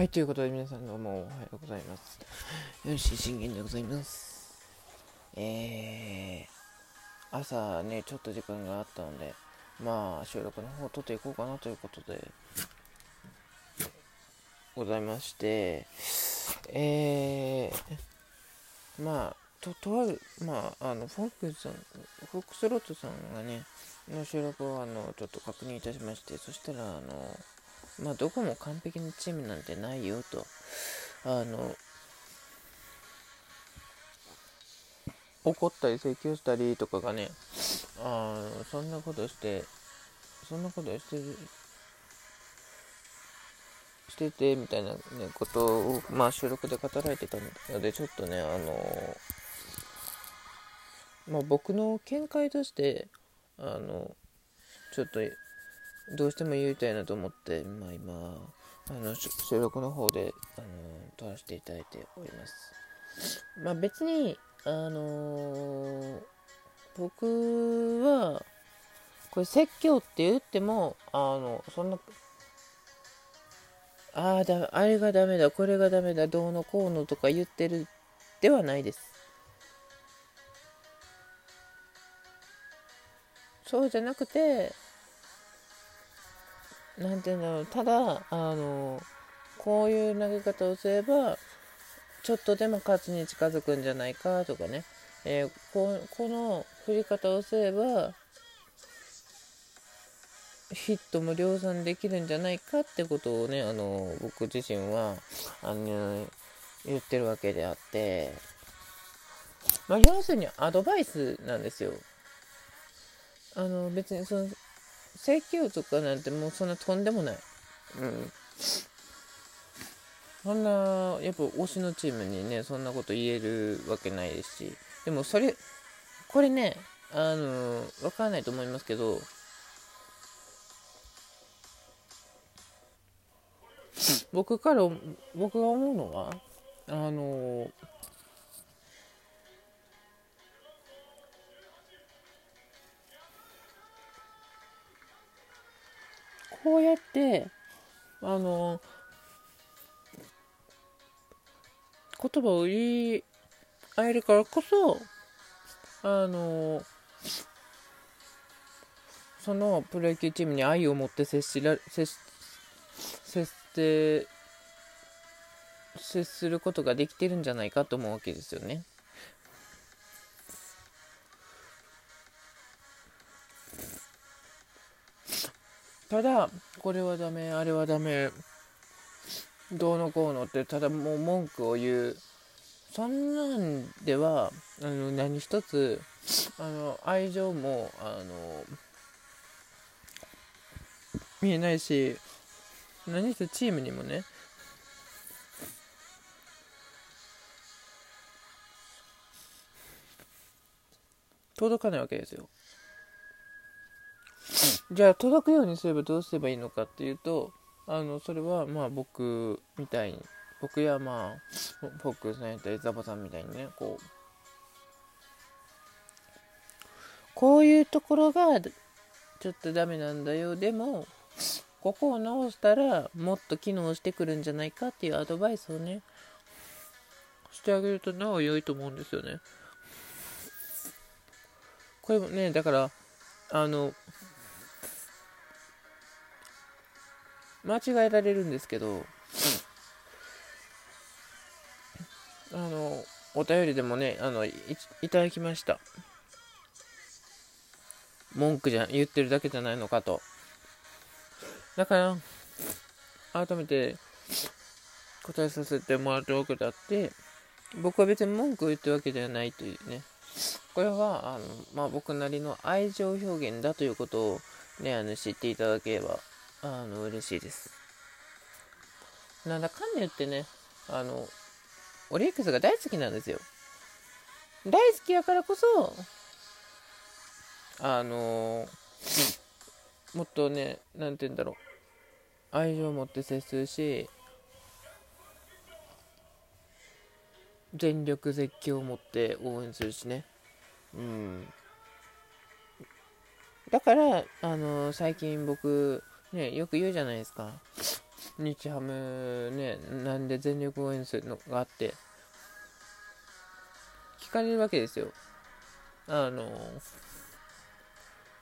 はい、ということで皆さんどうもおはようございます。よし、信玄でございます。えー、朝ね、ちょっと時間があったので、まあ、収録の方を撮っていこうかなということで、ございまして、えー、まあ、と、とある、まあ、あの、フォークさん、フォークスロットさんがね、の収録を、あの、ちょっと確認いたしまして、そしたら、あの、まあ、どこも完璧なチームなんてないよと、あの、怒ったり請求したりとかがね、あそんなことして、そんなことしてる、してて、みたいな、ね、ことを、まあ、収録で語られてたので、ちょっとね、あの、まあ、僕の見解として、あの、ちょっと、どうしても言いたいなと思って、まあ、今あの収録の方であの撮らせていただいております。まあ別にあのー僕はこれ説教って言ってもあのそんなああだあれがダメだこれがダメだどうのこうのとか言ってるではないです。そうじゃなくてなんていうんだろう。ただあのこういう投げ方をすればちょっとでも勝ちに近づくんじゃないかとかね、えーここの振り方をすればヒットも量産できるんじゃないかってことをねあの僕自身はあの言ってるわけであって、まあ、要するにアドバイスなんですよ。あの別にその請求とかなんてもうそんなとんでもない。うん。そんな、やっぱ推しのチームにね、そんなこと言えるわけないですし、でもそれ、これね、あの、わかんないと思いますけど、僕から、僕が思うのは、あの、こうやって、あの、言葉を言い合えるからこそ、あの、そのプロ野球チームに愛を持って接しら接し接して接することができてるんじゃないかと思うわけですよね。ただこれはダメあれはダメどうのこうのってただもう文句を言うそんなんではあの何一つあの愛情もあの見えないし何一つチームにもね届かないわけですよ。じゃあ届くようにすればどうすればいいのかっていうとあのそれはまあ僕みたいに僕やまあフォックスさんやったりザボさんみたいにねこうこういうところがちょっとダメなんだよ。でもここを直したらもっと機能してくるんじゃないかっていうアドバイスをねしてあげるとなお良いと思うんですよね。これもねだからあの間違えられるんですけど、あの、お便りでもね、あの、いただきました。文句じゃ、言ってるだけじゃないのかと。だから、改めて答えさせてもらってるわけであって、僕は別に文句を言ってるわけではないというね。これは、あの、まあ、僕なりの愛情表現だということをね、あの、知っていただければあの嬉しいです。なんだかんだ言ってね、あの、オリックスが大好きなんですよ。大好きやからこそ、あの、もっとね、なんて言うんだろう、愛情を持って接するし、全力絶叫を持って応援するしね。うん。だから、あの最近僕、ね、よく言うじゃないですか。日ハムねなんで全力応援するのがあって聞かれるわけですよあの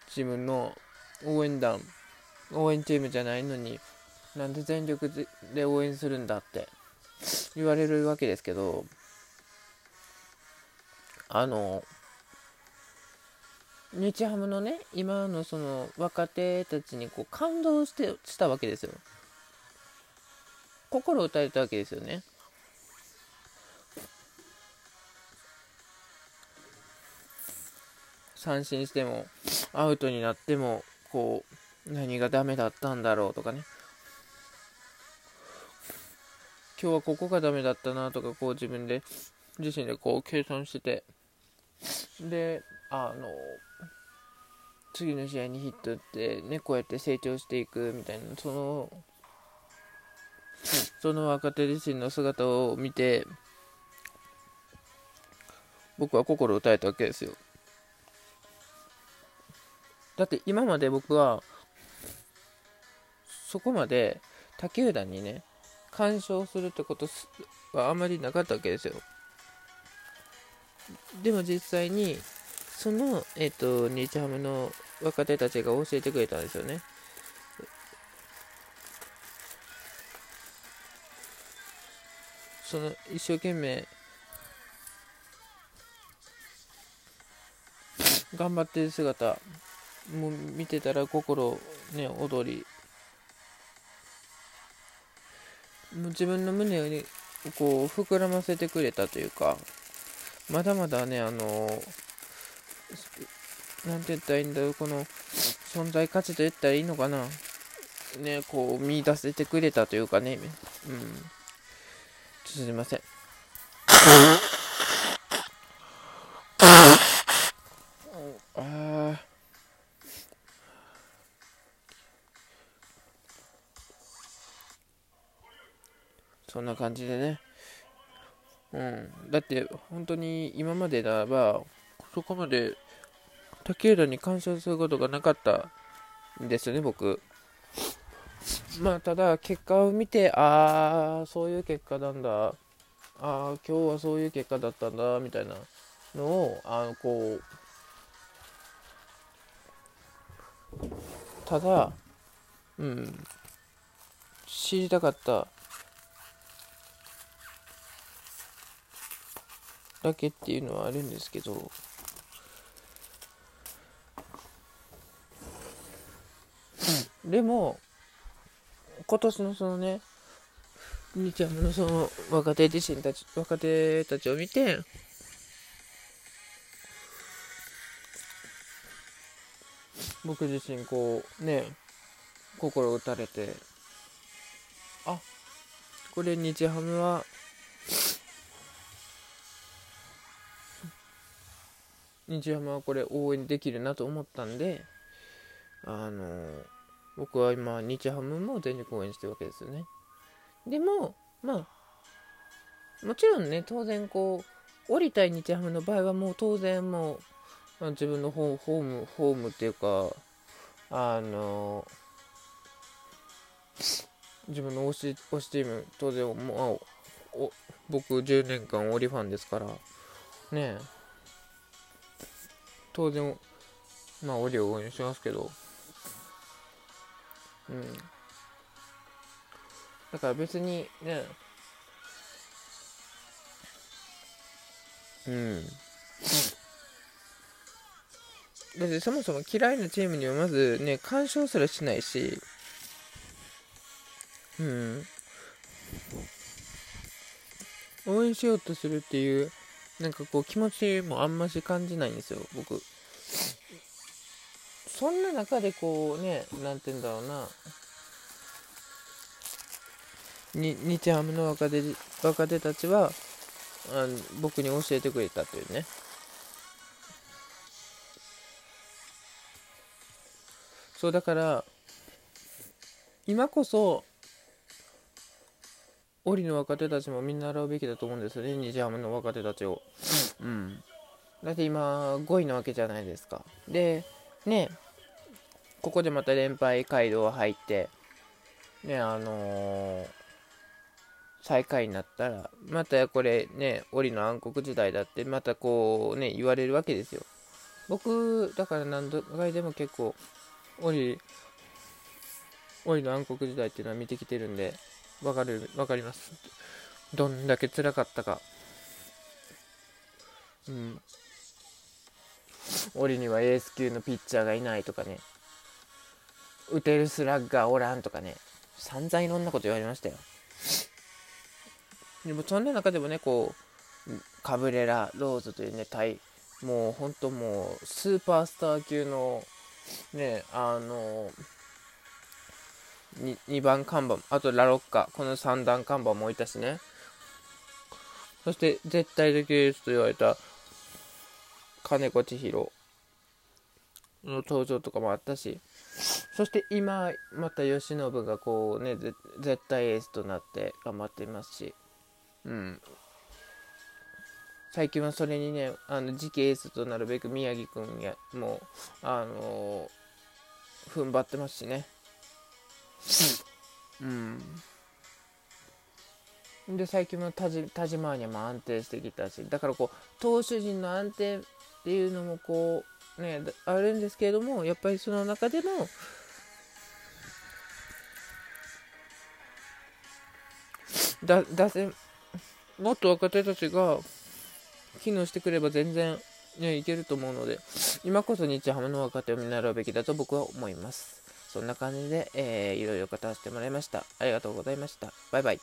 自分の応援団応援チームじゃないのになんで全力で応援するんだって言われるわけですけどあの日ハムのね今のその若手たちにこう感動してしたわけですよ。心を打たれたわけですよね。三振してもアウトになってもこう何がダメだったんだろうとかね。今日はここがダメだったなとかこう自分で自身でこう計算してて。であの次の試合にヒット打ってねこうやって成長していくみたいなそのその若手自身の姿を見て僕は心を打たれたわけですよ。だって今まで僕はそこまで他球団にね干渉するってことはあまりなかったわけですよ。でも実際にその、えっ、ー、と日ハムの若手たちが教えてくれたんですよね。その一生懸命頑張ってる姿も見てたら心ね踊り。もう自分の胸をこう膨らませてくれたというかまだまだねあのなんて言ったらいいんだろうこの存在価値と言ったらいいのかな。ねこう見出せてくれたというかね。うん。すみません。あそんな感じでね。うん、だって本当に今までならばそこまで竹浦に干渉することがなかったんですよね僕。まあただ結果を見てああそういう結果なんだ。ああ今日はそういう結果だったんだみたいなのをあのこうただうん知りたかっただけっていうのはあるんですけど。でも今年のそのね日ハムのその若手自身たち若手たちを見て僕自身こうね心打たれてあこれ日ハムは日山はこれ応援できるなと思ったんであの僕は今日ハムも全力応援してるわけですよね。でもまあもちろんね当然こう降りたい日ハムの場合はもう当然もう、まあ、自分のホームホームっていうかあの自分の推し推しチーム当然もう僕10年間オリファンですからねえ。当然まあオリを応援しますけど。うん。だから別にね。うん。だってそもそも嫌いなチームにはまずね干渉すらしないし。うん。応援しようとするっていうなんかこう気持ちもあんまし感じないんですよ僕そんな中でこうね何て言うんだろうな。に日ハムの若手若手たちはあ僕に教えてくれたというね。そうだから今こそ折の若手たちも見習うべきだと思うんですよね。日ハムの若手たちを。うん。だって今5位なわけじゃないですか。でねここでまた連敗街道入ってね、あのー、最下位になったら、またこれね、折の暗黒時代だって、またこうね、言われるわけですよ。僕、だから何度かでも結構、折、折の暗黒時代っていうのは見てきてるんで、わかる、わかります。どんだけ辛かったか。うん。折にはエース級のピッチャーがいないとかね。打てるスラッガーおらんとかね。散々いろんなこと言われましたよ。でもそんな中でもね、こう、カブレラ、ローズというね、対、もう本当もう、スーパースター級の、ね、あの、2, 2番看板、あとラロッカ、この3段看板もいたしね。そして絶対的エースと言われた金子千尋の登場とかもあったし、そして今、また慶喜がこうね、絶対エースとなって頑張っていますし、うん。最近はそれにね、あの次期エースとなるべく宮城君やもう、あのー、踏ん張ってますしね。うん。で、最近も田島にも安定してきたし、だからこう、投手陣の安定っていうのもこう、ね、あるんですけれども、やっぱりその中でも、打線、もっと若手たちが機能してくれば全然、ね、いけると思うので、今こそ日ハムの若手を見習うべきだと僕は思います。そんな感じで、えー、いろいろ語らせてもらいました。ありがとうございました。バイバイ。